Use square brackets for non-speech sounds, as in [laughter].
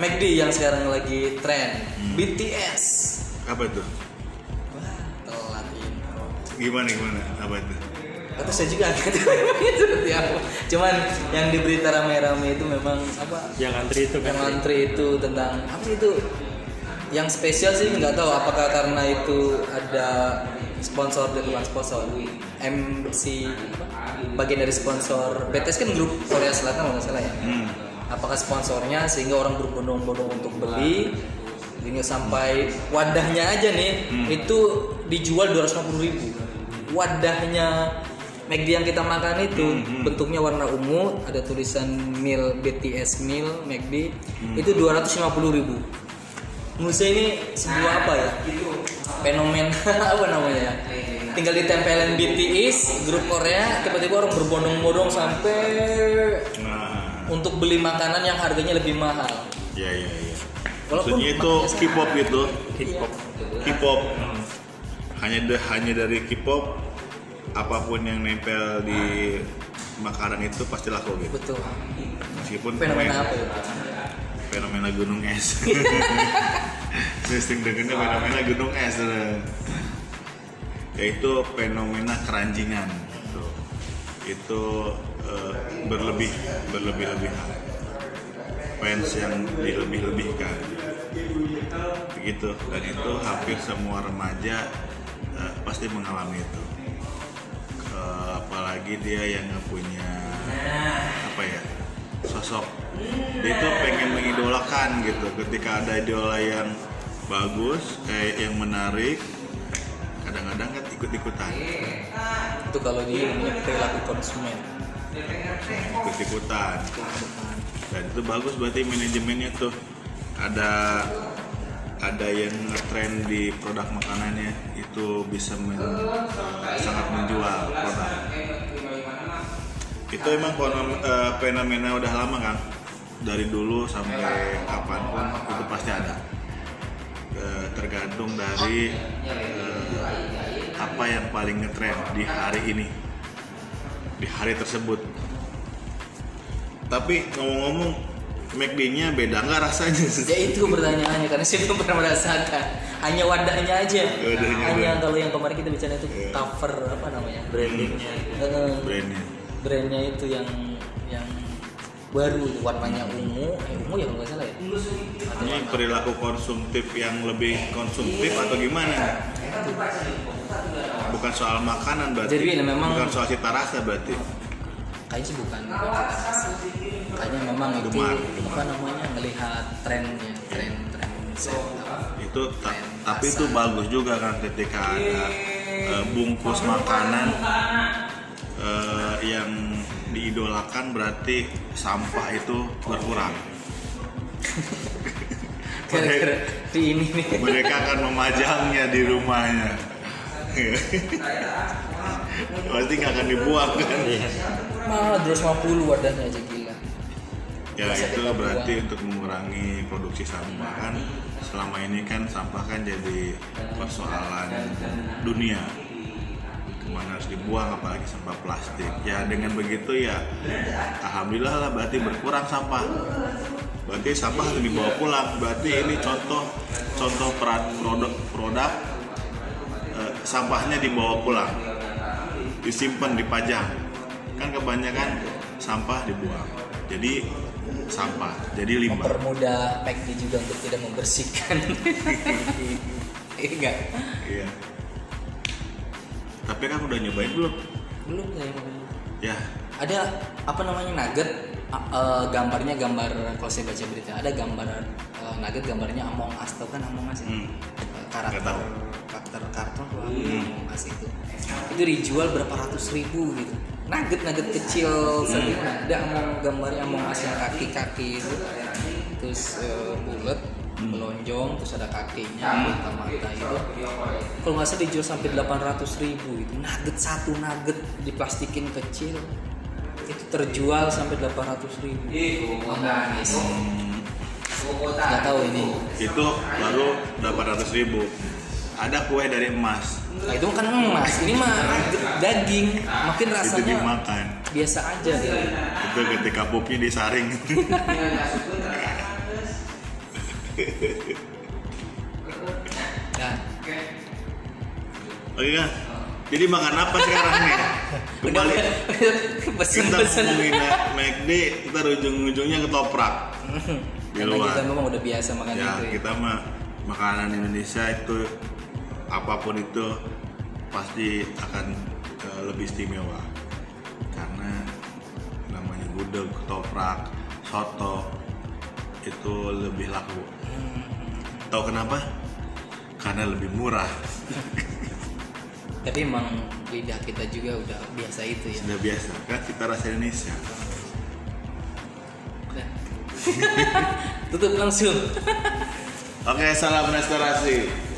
McD yang sekarang lagi tren Hmm. BTS Apa tuh? wah telat Gimana gimana? Apa itu? atau saya juga nggak tahu itu seperti apa cuman yang di berita rame-rame itu memang apa Yang antri itu kan. yang antri itu tentang apa sih itu yang spesial sih nggak tahu apakah karena itu ada sponsor dari bukan sponsor MC bagian dari sponsor BTS kan grup Korea Selatan kalau nggak salah ya Hmm. Apakah sponsornya sehingga orang berbondong-bondong untuk beli. Hingga sampai wadahnya aja nih itu dijual 250.000 ribu. Wadahnya McD yang kita makan itu bentuknya warna ungu ada tulisan meal BTS meal McD itu 250.000 ribu. Menurut saya ini sebuah apa ya? fenomena [laughs] apa namanya ya? Tinggal ditempelin BTS grup Korea tiba-tiba orang berbondong-bondong sampai Nah, untuk beli makanan yang harganya lebih mahal. ya ya ya. Walaupun Maksudnya itu K-pop gitu. K-pop. K-pop. Hanya de- hanya dari K-pop apa pun yang nempel di makanan itu pasti laku gitu. Betul. Meskipun Fenomena fenomena, apa ya? fenomena gunung es. [laughs] Sistem dengannya fenomena gunung es. Yaitu fenomena keranjingan. Gitu. Itu eh, berlebih berlebih-lebihan. Fans yang dilebih-lebihkan. Begitu dan itu hampir semua remaja eh, pasti mengalami itu. Eh, apalagi dia yang punya apa ya sosok dia itu pengen mengidolakan gitu ketika ada idola yang bagus kayak yang menarik kadang-kadang kan ikut-ikutan Itu kalau di namanya perilaku konsumen. Ikut-ikutan. Dan itu bagus berarti manajemennya tuh. Ada ada yang ngetrend di produk makanannya itu bisa men- eh, sangat menjual produk. Itu emang fenom- eh, fenomena udah lama kan dari dulu sampai kapan pun itu pasti ada. Eh, tergantung dari eh, apa yang paling ngetrend di hari ini di hari tersebut tapi ngomong-ngomong McD-nya beda nggak rasanya? Ya itu pertanyaannya karena saya belum pernah merasakan. Hanya wadahnya aja. Wadahnya Hanya kalau yang kemarin kita bicara itu Iya. cover apa namanya? Brandingnya. Eh, Brandnya. brandnya itu yang yang baru warnanya ungu, eh, ungu ya kalau nggak salah ya. Atau Ini perilaku konsumtif yang lebih konsumtif atau gimana? Bukan soal makanan berarti. Jadi memang- bukan soal cita rasa berarti. kayaknya sih bukan kayaknya memang itu apa namanya ngelihat trennya tren tren. Itu ta- tapi itu bagus juga kan ketika ada eh, bungkus makanan eh, yang diidolakan berarti sampah itu berkurang. [laughs] gara-gara di ini nih. Mereka akan memajangnya di rumahnya. Pasti nggak akan dibuang kan? Iya. mahal 250 wadahnya aja gila. Ya Masa itu berarti buang? untuk mengurangi produksi sampah kan? Selama ini kan sampah kan jadi persoalan dunia. Ke mana harus dibuang apalagi sampah plastik. Ya dengan begitu ya alhamdulillah lah berarti berkurang sampah berarti sampah harus dibawa pulang. Berarti ini contoh contoh peran produk produk eh, sampahnya dibawa pulang. Disimpan dipajang. Kan kebanyakan sampah dibuang. Jadi sampah jadi limbah. Mempermudah PACD juga untuk tidak membersihkan. [laughs] Iya enggak iya. Tapi kan udah nyobain belum? Belum saya ya ada apa namanya nugget eh, gambarnya gambar kalau saya baca berita ada gambar eh, nugget gambarnya Among Us tau kan Among Us ya? Hmm. Eh, karakter karakter karton apa Hmm. Among Us itu. Itu dijual berapa ratus ribu gitu. Nugget nugget kecil sedih. Ada Among gambarnya Among Us yang kaki kaki itu. Terus eh, bulat melonjong terus ada kakinya mata mata itu. Kalau nggak salah dijual sampai 800 ribu itu nugget satu nugget diplastikin kecil itu terjual sampai 800 ribu. Nggak tahu ini. Itu baru 800 ribu. Ada kue dari emas. Nah itu kan emas. Ini mah daging. Makin itu rasanya dimakan. biasa aja ya. itu ketika pupnya disaring. [laughs] Nah Oke kan? Jadi makan apa sekarang nih? [laughs] Kembali kita ngomongin McD, kita ujung-ujungnya ketoprak di karena kita memang udah biasa makan Ya itu ya. kita mah makanan Indonesia itu apa pun itu pasti akan eh, lebih istimewa karena namanya gudeg, ketoprak, soto itu lebih laku. Tahu kenapa? Karena lebih murah. [laughs] tapi emang lidah kita juga udah biasa itu ya Sudah biasa kan kita rasa Indonesia. Udah. [laughs] tutup langsung [laughs] Oke, salam restorasi.